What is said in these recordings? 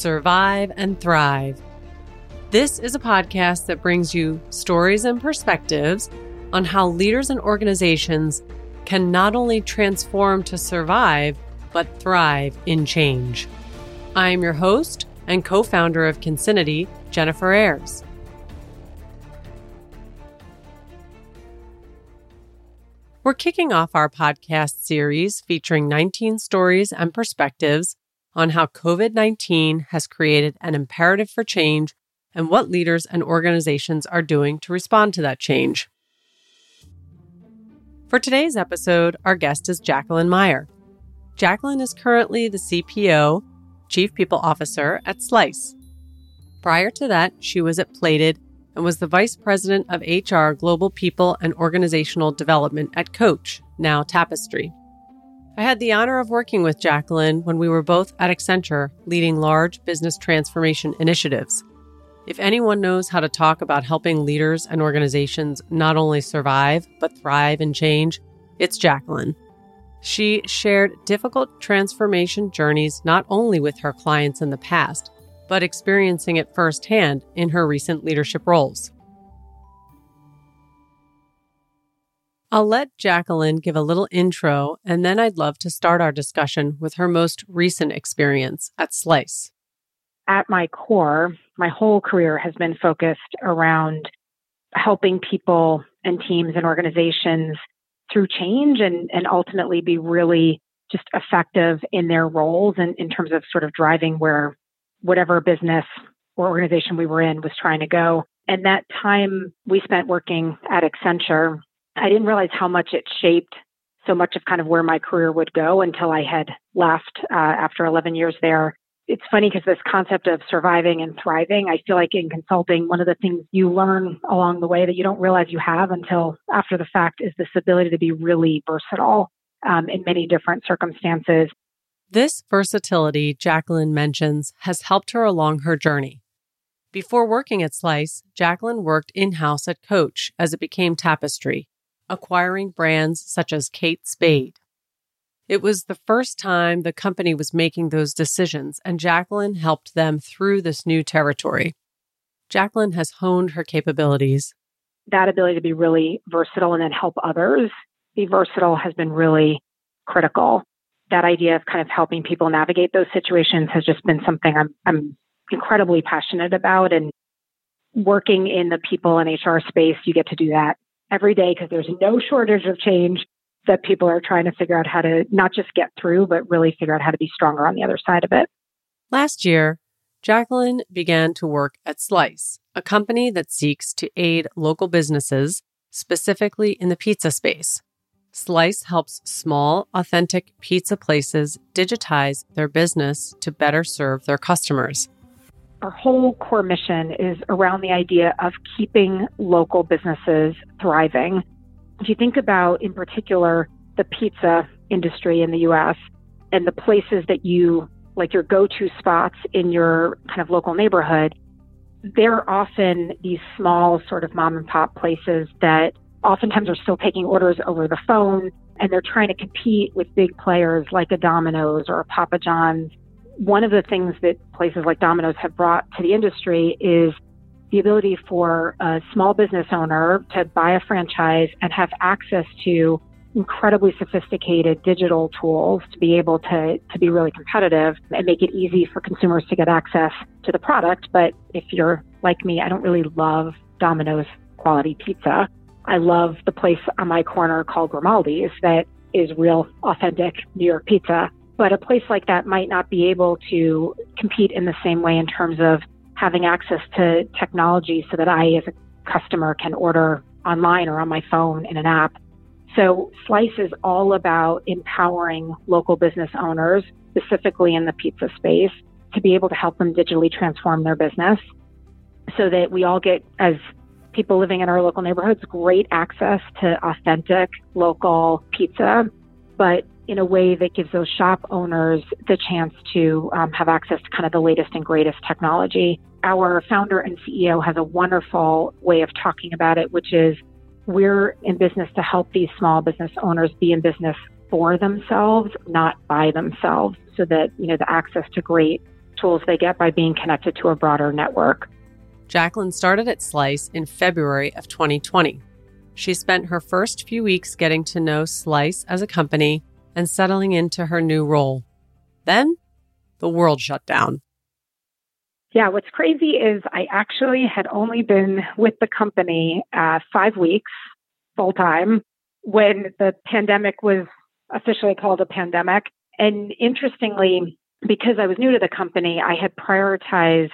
survive, and thrive. This is a podcast that brings you stories and perspectives on how leaders and organizations can not only transform to survive, but thrive in change. I am your host and co founder of Kincinity, Jennifer Ayres. We're kicking off our podcast series featuring 19 stories and perspectives on how COVID 19 has created an imperative for change and what leaders and organizations are doing to respond to that change. For today's episode, our guest is Jacqueline Meyer. Jacqueline is currently the CPO, Chief People Officer at Slice. Prior to that, she was at Plated and was the Vice President of HR Global People and Organizational Development at Coach, now Tapestry. I had the honor of working with Jacqueline when we were both at Accenture leading large business transformation initiatives. If anyone knows how to talk about helping leaders and organizations not only survive, but thrive and change, it's Jacqueline. She shared difficult transformation journeys not only with her clients in the past, but experiencing it firsthand in her recent leadership roles. I'll let Jacqueline give a little intro, and then I'd love to start our discussion with her most recent experience at Slice. At my core, my whole career has been focused around helping people and teams and organizations through change and, and ultimately be really just effective in their roles and in terms of sort of driving where whatever business or organization we were in was trying to go. And that time we spent working at Accenture, I didn't realize how much it shaped so much of kind of where my career would go until I had left uh, after 11 years there. It's funny because this concept of surviving and thriving, I feel like in consulting, one of the things you learn along the way that you don't realize you have until after the fact is this ability to be really versatile um, in many different circumstances this versatility Jacqueline mentions has helped her along her journey. Before working at Slice, Jacqueline worked in house at Coach as it became Tapestry, acquiring brands such as Kate Spade. It was the first time the company was making those decisions, and Jacqueline helped them through this new territory. Jacqueline has honed her capabilities. That ability to be really versatile and then help others be versatile has been really critical that idea of kind of helping people navigate those situations has just been something I'm, I'm incredibly passionate about. And working in the people and HR space, you get to do that every day because there's no shortage of change that people are trying to figure out how to not just get through, but really figure out how to be stronger on the other side of it. Last year, Jacqueline began to work at Slice, a company that seeks to aid local businesses, specifically in the pizza space. Slice helps small, authentic pizza places digitize their business to better serve their customers. Our whole core mission is around the idea of keeping local businesses thriving. If you think about, in particular, the pizza industry in the US and the places that you like your go to spots in your kind of local neighborhood, they're often these small, sort of mom and pop places that oftentimes are still taking orders over the phone and they're trying to compete with big players like a Domino's or a Papa John's. One of the things that places like Domino's have brought to the industry is the ability for a small business owner to buy a franchise and have access to incredibly sophisticated digital tools to be able to, to be really competitive and make it easy for consumers to get access to the product. But if you're like me, I don't really love Domino's quality pizza. I love the place on my corner called Grimaldi's that is real authentic New York pizza. But a place like that might not be able to compete in the same way in terms of having access to technology so that I, as a customer, can order online or on my phone in an app. So Slice is all about empowering local business owners, specifically in the pizza space, to be able to help them digitally transform their business so that we all get as people living in our local neighborhoods great access to authentic local pizza, but in a way that gives those shop owners the chance to um, have access to kind of the latest and greatest technology. Our founder and CEO has a wonderful way of talking about it, which is we're in business to help these small business owners be in business for themselves, not by themselves, so that, you know, the access to great tools they get by being connected to a broader network. Jacqueline started at Slice in February of 2020. She spent her first few weeks getting to know Slice as a company and settling into her new role. Then the world shut down. Yeah, what's crazy is I actually had only been with the company uh, five weeks full time when the pandemic was officially called a pandemic. And interestingly, because I was new to the company, I had prioritized,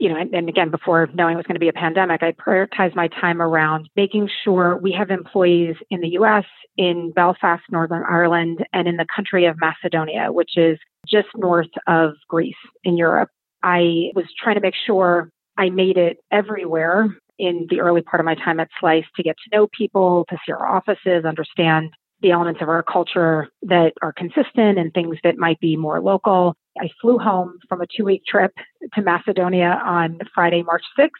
you know, and, and again, before knowing it was going to be a pandemic, I prioritized my time around making sure we have employees in the US, in Belfast, Northern Ireland, and in the country of Macedonia, which is just north of Greece in Europe. I was trying to make sure I made it everywhere in the early part of my time at Slice to get to know people, to see our offices, understand the elements of our culture that are consistent and things that might be more local. I flew home from a two week trip to Macedonia on Friday, March 6th.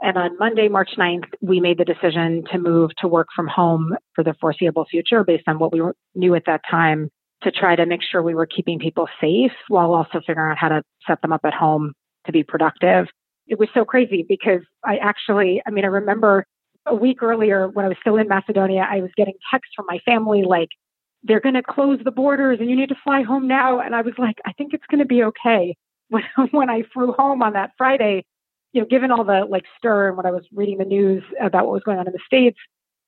And on Monday, March 9th, we made the decision to move to work from home for the foreseeable future based on what we knew at that time to try to make sure we were keeping people safe while also figuring out how to set them up at home to be productive. It was so crazy because I actually, I mean, I remember a week earlier when I was still in Macedonia, I was getting texts from my family like, they're going to close the borders and you need to fly home now. And I was like, I think it's going to be okay. When, when I flew home on that Friday, you know, given all the like stir and when I was reading the news about what was going on in the States,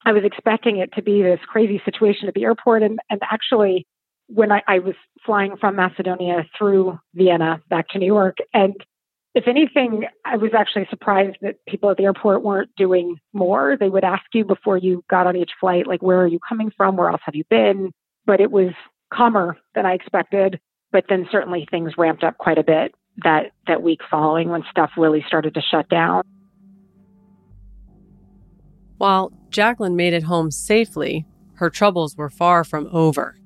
I was expecting it to be this crazy situation at the airport. And, and actually, when I, I was flying from Macedonia through Vienna back to New York, and if anything, I was actually surprised that people at the airport weren't doing more. They would ask you before you got on each flight, like, where are you coming from? Where else have you been? But it was calmer than I expected. But then certainly things ramped up quite a bit that, that week following when stuff really started to shut down. While Jacqueline made it home safely, her troubles were far from over.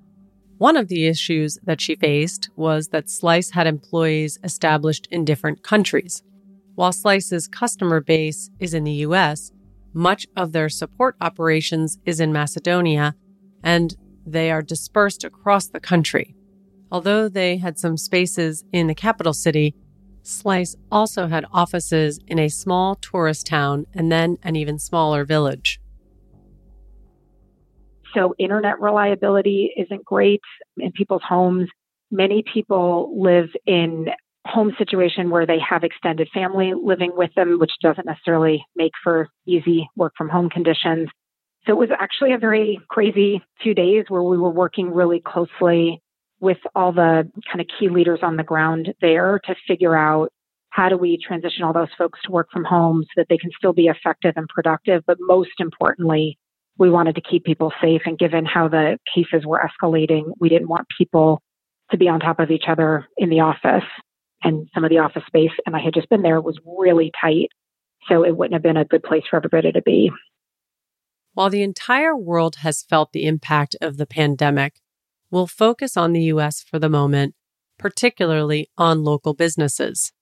One of the issues that she faced was that Slice had employees established in different countries. While Slice's customer base is in the US, much of their support operations is in Macedonia, and they are dispersed across the country. Although they had some spaces in the capital city, Slice also had offices in a small tourist town and then an even smaller village. So internet reliability isn't great in people's homes. Many people live in home situation where they have extended family living with them, which doesn't necessarily make for easy work from home conditions. So it was actually a very crazy few days where we were working really closely with all the kind of key leaders on the ground there to figure out how do we transition all those folks to work from home so that they can still be effective and productive, but most importantly, we wanted to keep people safe. And given how the cases were escalating, we didn't want people to be on top of each other in the office and some of the office space. And I had just been there, was really tight. So it wouldn't have been a good place for everybody to be. While the entire world has felt the impact of the pandemic, we'll focus on the US for the moment, particularly on local businesses.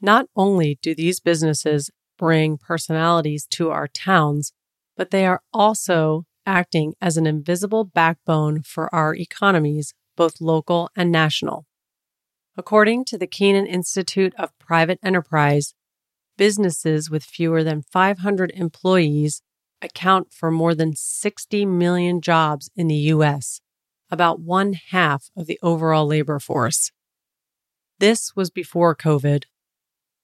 Not only do these businesses bring personalities to our towns, but they are also acting as an invisible backbone for our economies, both local and national. According to the Kenan Institute of Private Enterprise, businesses with fewer than 500 employees account for more than 60 million jobs in the U.S., about one half of the overall labor force. This was before COVID.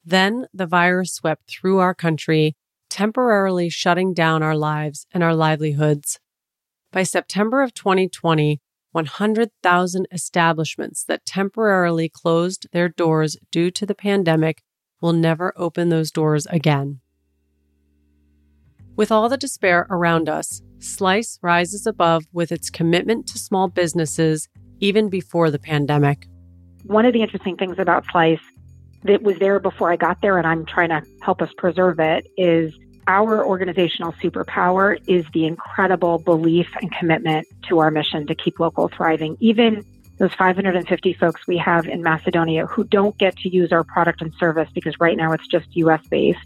Then the virus swept through our country temporarily shutting down our lives and our livelihoods. By September of 2020, 100,000 establishments that temporarily closed their doors due to the pandemic will never open those doors again. With all the despair around us, Slice rises above with its commitment to small businesses even before the pandemic. One of the interesting things about Slice that was there before I got there, and I'm trying to help us preserve it, is our organizational superpower is the incredible belief and commitment to our mission to keep local thriving. Even those 550 folks we have in Macedonia who don't get to use our product and service because right now it's just US based,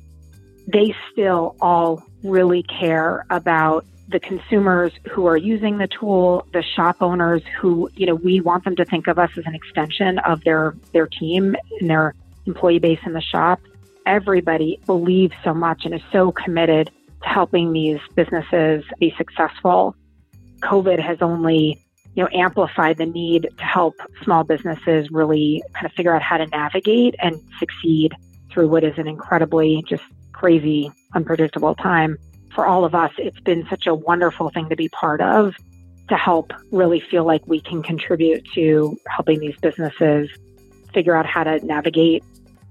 they still all really care about the consumers who are using the tool, the shop owners who, you know, we want them to think of us as an extension of their, their team and their employee base in the shop. Everybody believes so much and is so committed to helping these businesses be successful. COVID has only, you know, amplified the need to help small businesses really kind of figure out how to navigate and succeed through what is an incredibly just crazy, unpredictable time for all of us, it's been such a wonderful thing to be part of to help really feel like we can contribute to helping these businesses figure out how to navigate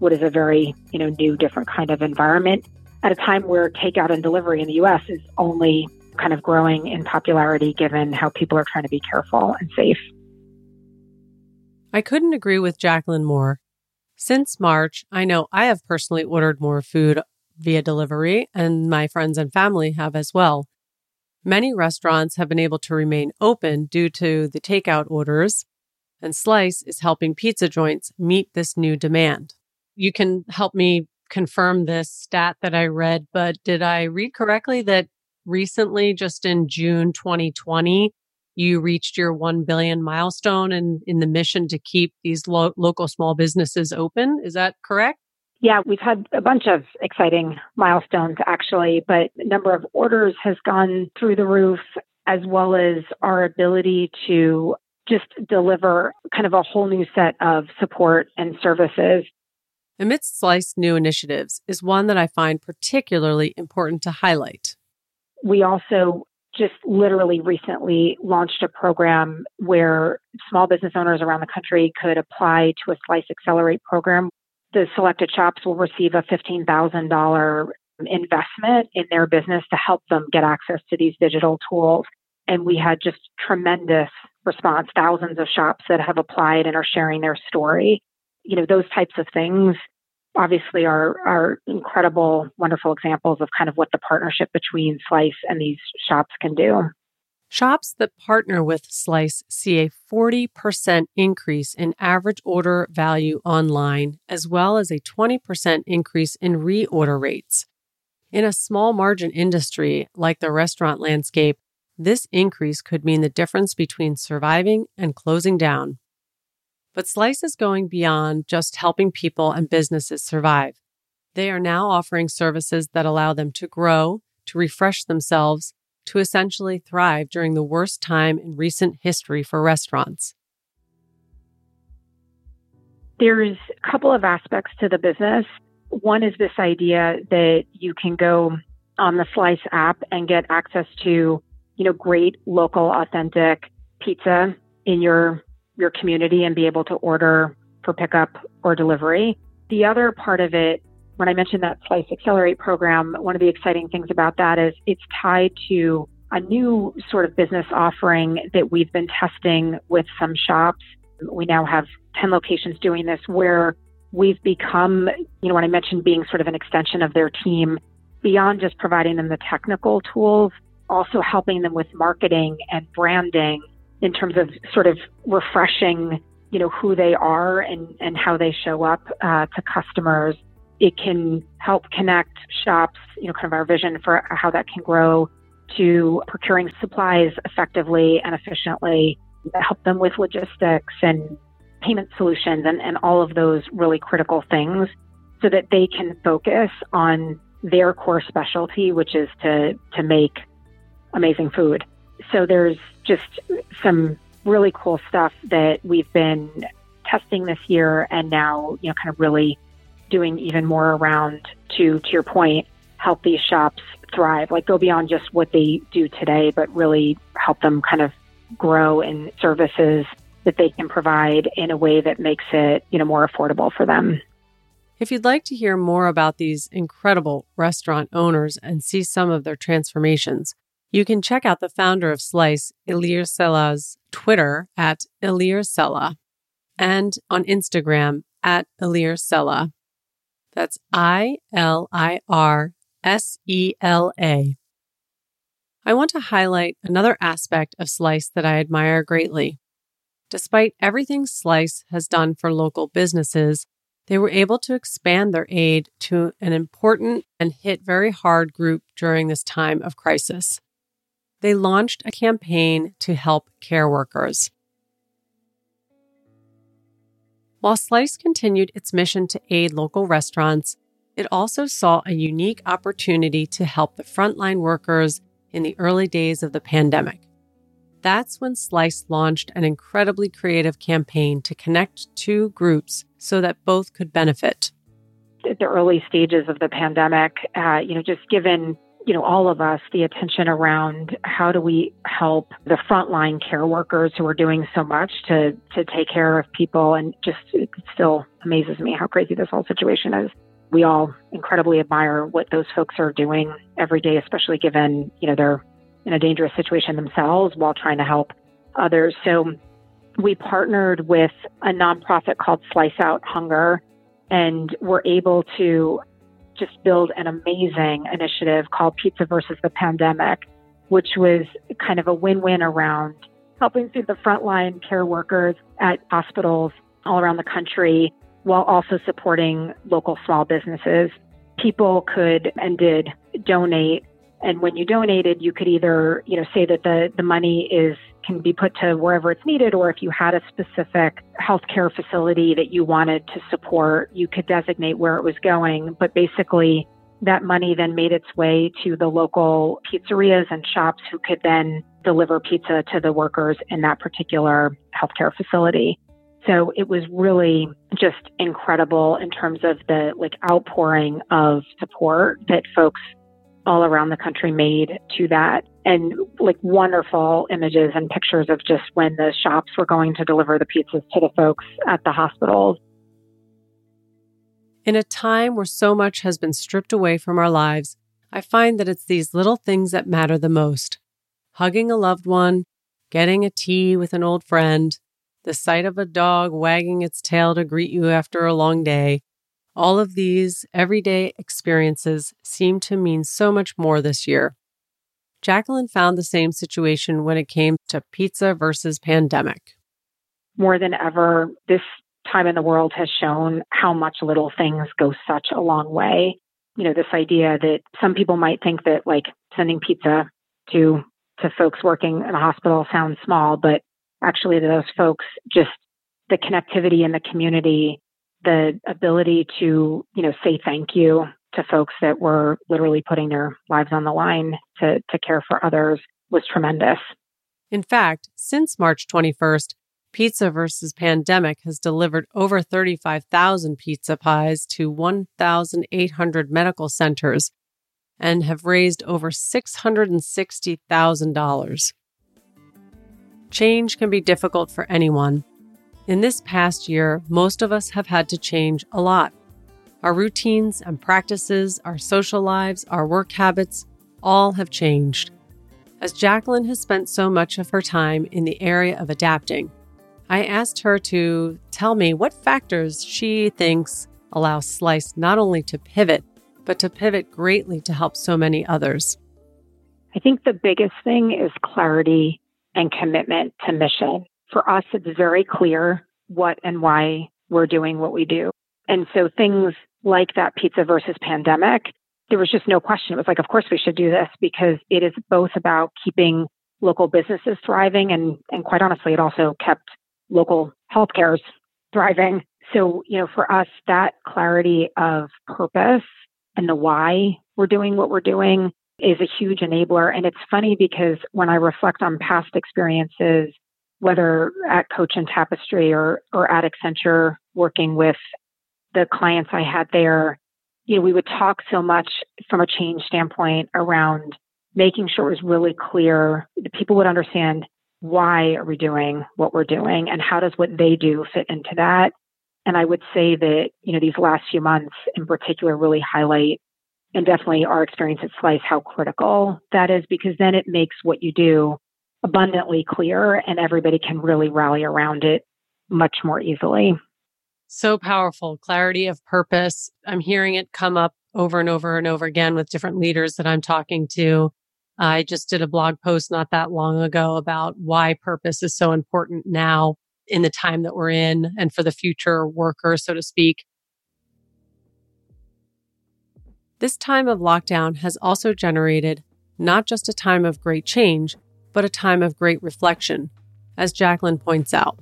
what is a very, you know, new, different kind of environment at a time where takeout and delivery in the US is only kind of growing in popularity given how people are trying to be careful and safe. I couldn't agree with Jacqueline more. Since March, I know I have personally ordered more food via delivery, and my friends and family have as well. Many restaurants have been able to remain open due to the takeout orders, and Slice is helping pizza joints meet this new demand. You can help me confirm this stat that I read, but did I read correctly that recently, just in June 2020, you reached your 1 billion milestone and in, in the mission to keep these lo- local small businesses open? Is that correct? Yeah, we've had a bunch of exciting milestones actually, but the number of orders has gone through the roof, as well as our ability to just deliver kind of a whole new set of support and services. Amidst Slice new initiatives is one that I find particularly important to highlight. We also just literally recently launched a program where small business owners around the country could apply to a Slice Accelerate program the selected shops will receive a $15,000 investment in their business to help them get access to these digital tools. And we had just tremendous response, thousands of shops that have applied and are sharing their story. You know, those types of things obviously are, are incredible, wonderful examples of kind of what the partnership between Slice and these shops can do. Shops that partner with Slice see a 40% increase in average order value online, as well as a 20% increase in reorder rates. In a small margin industry like the restaurant landscape, this increase could mean the difference between surviving and closing down. But Slice is going beyond just helping people and businesses survive. They are now offering services that allow them to grow, to refresh themselves, to essentially thrive during the worst time in recent history for restaurants? There's a couple of aspects to the business. One is this idea that you can go on the Slice app and get access to, you know, great local authentic pizza in your your community and be able to order for pickup or delivery. The other part of it when I mentioned that Slice Accelerate program, one of the exciting things about that is it's tied to a new sort of business offering that we've been testing with some shops. We now have 10 locations doing this where we've become, you know, when I mentioned being sort of an extension of their team, beyond just providing them the technical tools, also helping them with marketing and branding in terms of sort of refreshing, you know, who they are and, and how they show up uh, to customers it can help connect shops, you know, kind of our vision for how that can grow to procuring supplies effectively and efficiently, help them with logistics and payment solutions and, and all of those really critical things so that they can focus on their core specialty, which is to, to make amazing food. So there's just some really cool stuff that we've been testing this year and now, you know, kind of really doing even more around to to your point help these shops thrive. Like go beyond just what they do today but really help them kind of grow in services that they can provide in a way that makes it you know more affordable for them. If you'd like to hear more about these incredible restaurant owners and see some of their transformations you can check out the founder of Slice, Ilir Sela's Twitter at Ilir Sela and on Instagram at Ilir Sela. That's I L I R S E L A. I want to highlight another aspect of Slice that I admire greatly. Despite everything Slice has done for local businesses, they were able to expand their aid to an important and hit very hard group during this time of crisis. They launched a campaign to help care workers. While Slice continued its mission to aid local restaurants, it also saw a unique opportunity to help the frontline workers in the early days of the pandemic. That's when Slice launched an incredibly creative campaign to connect two groups so that both could benefit. At the early stages of the pandemic, uh, you know, just given you know all of us the attention around how do we help the frontline care workers who are doing so much to to take care of people, and just it still amazes me how crazy this whole situation is we all incredibly admire what those folks are doing every day, especially given, you know, they're in a dangerous situation themselves while trying to help others. So we partnered with a nonprofit called Slice Out Hunger and we're able to just build an amazing initiative called Pizza versus the Pandemic, which was kind of a win-win around helping feed the frontline care workers at hospitals all around the country while also supporting local small businesses. People could and did donate. And when you donated, you could either, you know, say that the, the money is can be put to wherever it's needed, or if you had a specific healthcare facility that you wanted to support, you could designate where it was going. But basically, that money then made its way to the local pizzerias and shops who could then deliver pizza to the workers in that particular healthcare facility. So it was really just incredible in terms of the like outpouring of support that folks all around the country made to that and like wonderful images and pictures of just when the shops were going to deliver the pizzas to the folks at the hospitals. In a time where so much has been stripped away from our lives, I find that it's these little things that matter the most. Hugging a loved one, getting a tea with an old friend, the sight of a dog wagging its tail to greet you after a long day, all of these everyday experiences seem to mean so much more this year. Jacqueline found the same situation when it came to pizza versus pandemic. More than ever, this time in the world has shown how much little things go such a long way. You know, this idea that some people might think that like sending pizza to to folks working in a hospital sounds small, but actually those folks just the connectivity in the community, the ability to, you know, say thank you to folks that were literally putting their lives on the line to, to care for others was tremendous. In fact, since March 21st, Pizza versus Pandemic has delivered over 35,000 pizza pies to 1,800 medical centers and have raised over $660,000. Change can be difficult for anyone. In this past year, most of us have had to change a lot. Our routines and practices, our social lives, our work habits, all have changed. As Jacqueline has spent so much of her time in the area of adapting, I asked her to tell me what factors she thinks allow Slice not only to pivot, but to pivot greatly to help so many others. I think the biggest thing is clarity and commitment to mission. For us, it's very clear what and why we're doing what we do. And so things like that pizza versus pandemic, there was just no question. It was like, of course we should do this because it is both about keeping local businesses thriving and, and quite honestly, it also kept local healthcares thriving. So, you know, for us, that clarity of purpose and the why we're doing what we're doing is a huge enabler. And it's funny because when I reflect on past experiences, whether at Coach and Tapestry or, or at Accenture, working with the clients I had there, you know, we would talk so much from a change standpoint around making sure it was really clear that people would understand why are we doing what we're doing and how does what they do fit into that. And I would say that, you know, these last few months in particular really highlight and definitely our experience at Slice, how critical that is, because then it makes what you do abundantly clear and everybody can really rally around it much more easily. So powerful. Clarity of purpose. I'm hearing it come up over and over and over again with different leaders that I'm talking to. I just did a blog post not that long ago about why purpose is so important now in the time that we're in and for the future worker, so to speak. This time of lockdown has also generated not just a time of great change, but a time of great reflection, as Jacqueline points out.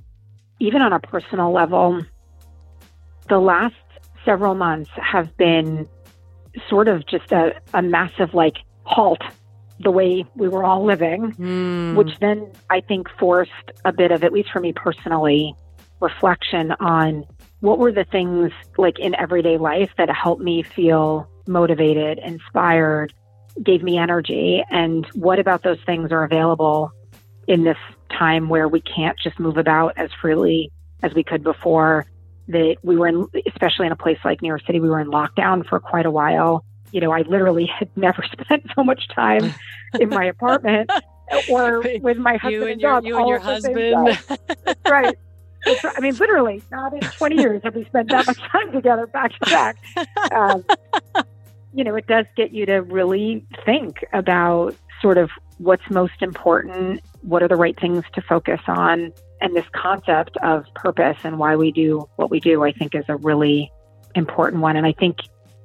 Even on a personal level, the last several months have been sort of just a, a massive like halt the way we were all living, mm. which then I think forced a bit of, at least for me personally, reflection on what were the things like in everyday life that helped me feel motivated, inspired, gave me energy, and what about those things are available in this time where we can't just move about as freely as we could before. That we were in, especially in a place like New York City, we were in lockdown for quite a while. You know, I literally had never spent so much time in my apartment or with my husband you and, your, dog. You and your husband. right. I mean, literally, not in 20 years have we spent that much time together back to back. Um, you know, it does get you to really think about sort of what's most important, what are the right things to focus on. And this concept of purpose and why we do what we do, I think, is a really important one. And I think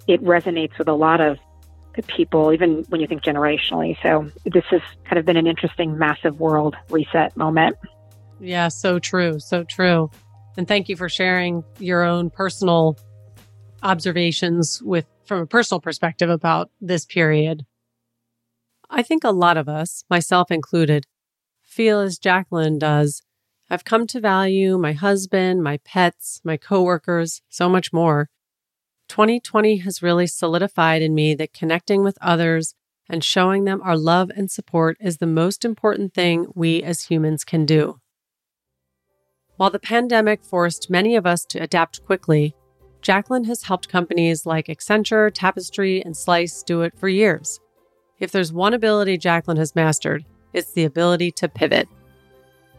it resonates with a lot of people, even when you think generationally. So this has kind of been an interesting, massive world reset moment. Yeah, so true. So true. And thank you for sharing your own personal observations with from a personal perspective about this period. I think a lot of us, myself included, feel as Jacqueline does. I've come to value my husband, my pets, my coworkers, so much more. 2020 has really solidified in me that connecting with others and showing them our love and support is the most important thing we as humans can do. While the pandemic forced many of us to adapt quickly, Jacqueline has helped companies like Accenture, Tapestry, and Slice do it for years. If there's one ability Jacqueline has mastered, it's the ability to pivot.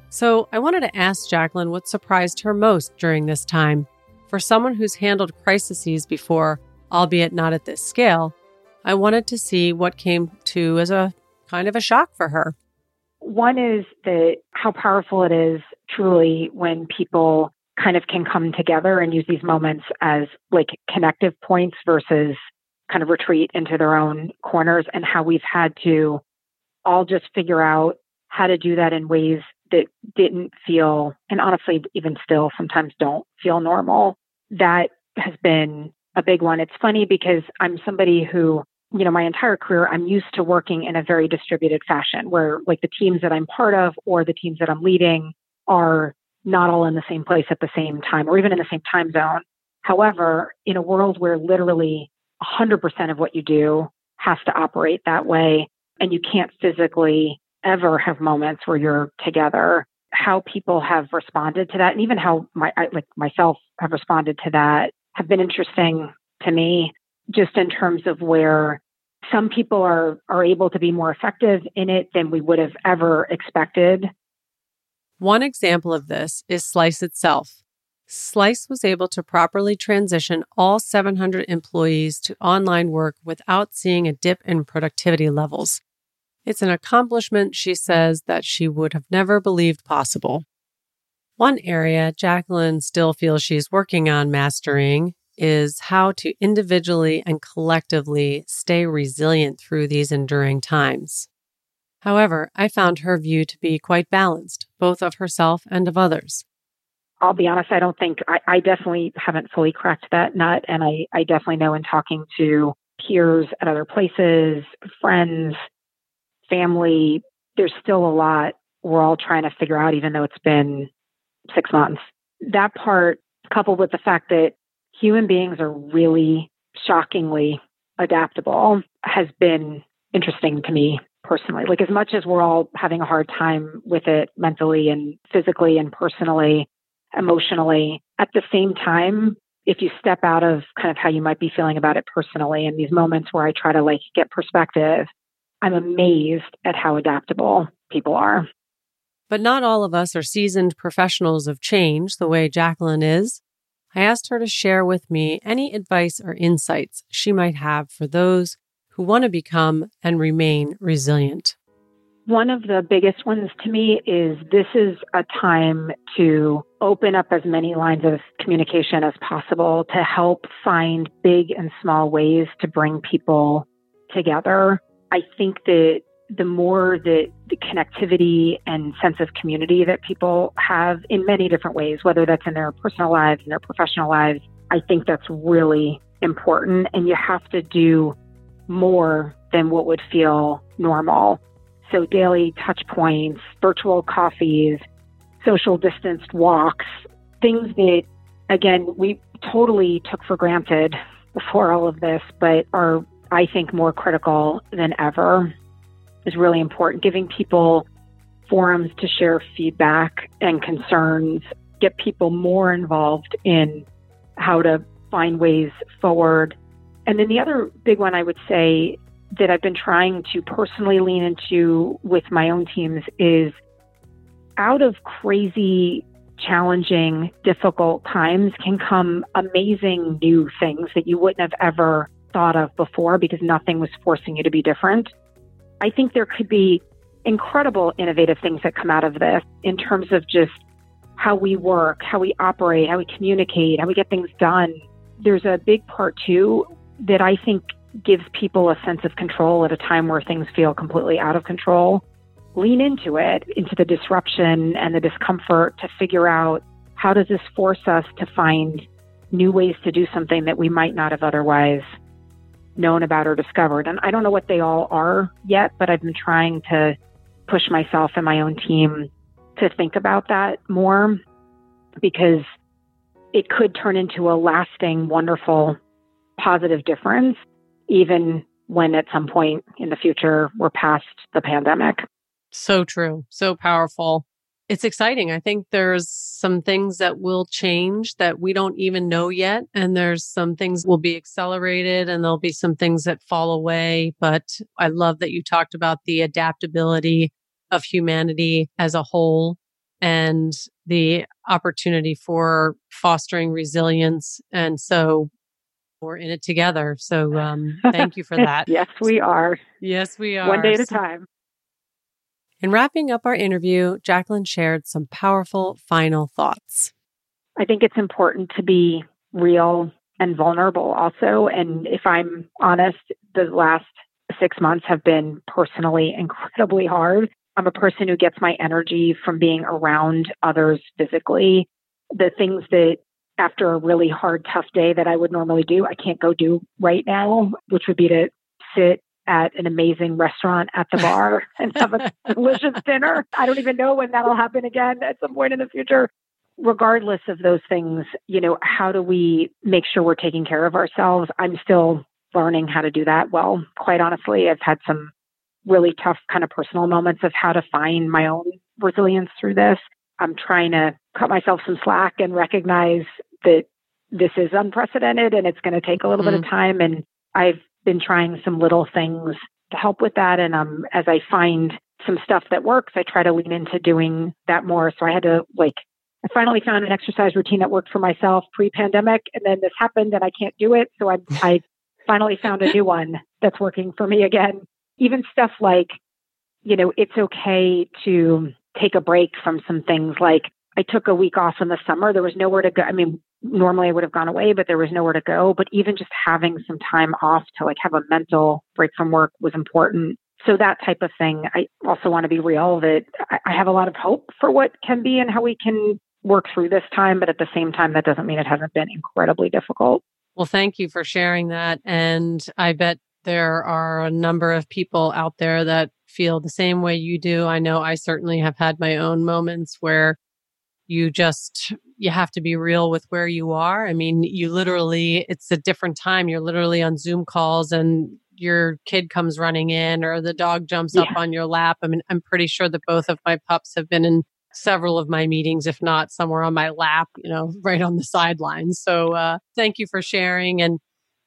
So I wanted to ask Jacqueline what surprised her most during this time. For someone who's handled crises before, albeit not at this scale, I wanted to see what came to as a kind of a shock for her. One is that how powerful it is truly when people kind of can come together and use these moments as like connective points versus kind of retreat into their own corners and how we've had to all just figure out how to do that in ways that didn't feel and honestly even still sometimes don't feel normal that has been a big one it's funny because i'm somebody who you know, my entire career, I'm used to working in a very distributed fashion where like the teams that I'm part of or the teams that I'm leading are not all in the same place at the same time or even in the same time zone. However, in a world where literally 100% of what you do has to operate that way and you can't physically ever have moments where you're together, how people have responded to that and even how my I, like myself have responded to that have been interesting to me just in terms of where some people are are able to be more effective in it than we would have ever expected. One example of this is Slice itself. Slice was able to properly transition all 700 employees to online work without seeing a dip in productivity levels. It's an accomplishment she says that she would have never believed possible. One area Jacqueline still feels she's working on mastering is how to individually and collectively stay resilient through these enduring times. However, I found her view to be quite balanced, both of herself and of others. I'll be honest, I don't think I, I definitely haven't fully cracked that nut. And I, I definitely know in talking to peers at other places, friends, family, there's still a lot we're all trying to figure out, even though it's been six months. That part, coupled with the fact that human beings are really shockingly adaptable has been interesting to me personally. Like, as much as we're all having a hard time with it mentally and physically and personally, emotionally, at the same time, if you step out of kind of how you might be feeling about it personally in these moments where I try to like get perspective, I'm amazed at how adaptable people are. But not all of us are seasoned professionals of change the way Jacqueline is. I asked her to share with me any advice or insights she might have for those who want to become and remain resilient. One of the biggest ones to me is this is a time to open up as many lines of communication as possible to help find big and small ways to bring people together. I think that the more that the connectivity and sense of community that people have in many different ways, whether that's in their personal lives and their professional lives, I think that's really important. And you have to do more than what would feel normal. So, daily touch points, virtual coffees, social distanced walks, things that, again, we totally took for granted before all of this, but are, I think, more critical than ever is really important. Giving people forums to share feedback and concerns, get people more involved in how to find ways forward. And then the other big one I would say that I've been trying to personally lean into with my own teams is out of crazy, challenging, difficult times can come amazing new things that you wouldn't have ever thought of before because nothing was forcing you to be different. I think there could be incredible innovative things that come out of this in terms of just how we work, how we operate, how we communicate, how we get things done. There's a big part too that I think gives people a sense of control at a time where things feel completely out of control. Lean into it, into the disruption and the discomfort to figure out how does this force us to find new ways to do something that we might not have otherwise known about or discovered. And I don't know what they all are yet, but I've been trying to push myself and my own team to think about that more because it could turn into a lasting, wonderful, positive difference, even when at some point in the future we're past the pandemic. So true. So powerful it's exciting. I think there's some things that will change that we don't even know yet. And there's some things will be accelerated and there'll be some things that fall away. But I love that you talked about the adaptability of humanity as a whole and the opportunity for fostering resilience. And so we're in it together. So um, thank you for that. yes, we are. Yes, we are. One day at a time. In wrapping up our interview, Jacqueline shared some powerful final thoughts. I think it's important to be real and vulnerable also. And if I'm honest, the last six months have been personally incredibly hard. I'm a person who gets my energy from being around others physically. The things that after a really hard, tough day that I would normally do, I can't go do right now, which would be to sit at an amazing restaurant at the bar and have a delicious dinner. I don't even know when that'll happen again at some point in the future. Regardless of those things, you know, how do we make sure we're taking care of ourselves? I'm still learning how to do that well. Quite honestly, I've had some really tough kind of personal moments of how to find my own resilience through this. I'm trying to cut myself some slack and recognize that this is unprecedented and it's going to take a little mm-hmm. bit of mm-hmm. time. And I've been trying some little things to help with that. And um, as I find some stuff that works, I try to lean into doing that more. So I had to like, I finally found an exercise routine that worked for myself pre-pandemic, and then this happened, and I can't do it. So I, I finally found a new one that's working for me again. Even stuff like, you know, it's okay to take a break from some things. Like I took a week off in the summer. There was nowhere to go. I mean, normally I would have gone away, but there was nowhere to go. But even just having some time off to like have a mental break from work was important. So that type of thing. I also want to be real that I have a lot of hope for what can be and how we can work through this time. But at the same time, that doesn't mean it hasn't been incredibly difficult. Well, thank you for sharing that. And I bet there are a number of people out there that feel the same way you do. I know I certainly have had my own moments where you just you have to be real with where you are. I mean you literally it's a different time. You're literally on zoom calls and your kid comes running in or the dog jumps yeah. up on your lap. I mean i'm pretty sure that both of my pups have been in several of my meetings if not somewhere on my lap you know right on the sidelines. So uh, thank you for sharing. And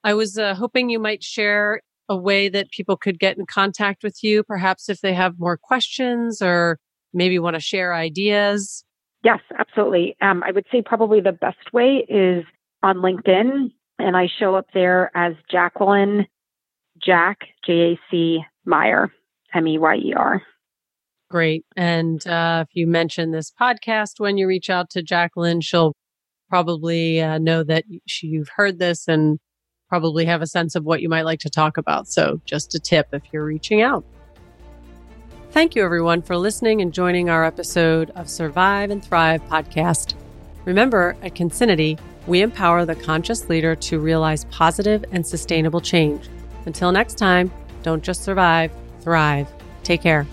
i was uh, hoping you might share a way that people could get in contact with you perhaps if they have more questions or maybe want to share ideas Yes, absolutely. Um, I would say probably the best way is on LinkedIn, and I show up there as Jacqueline Jack J A C Meyer M E Y E R. Great. And uh, if you mention this podcast when you reach out to Jacqueline, she'll probably uh, know that she, you've heard this and probably have a sense of what you might like to talk about. So, just a tip if you're reaching out. Thank you, everyone, for listening and joining our episode of Survive and Thrive podcast. Remember, at Concinity, we empower the conscious leader to realize positive and sustainable change. Until next time, don't just survive, thrive. Take care.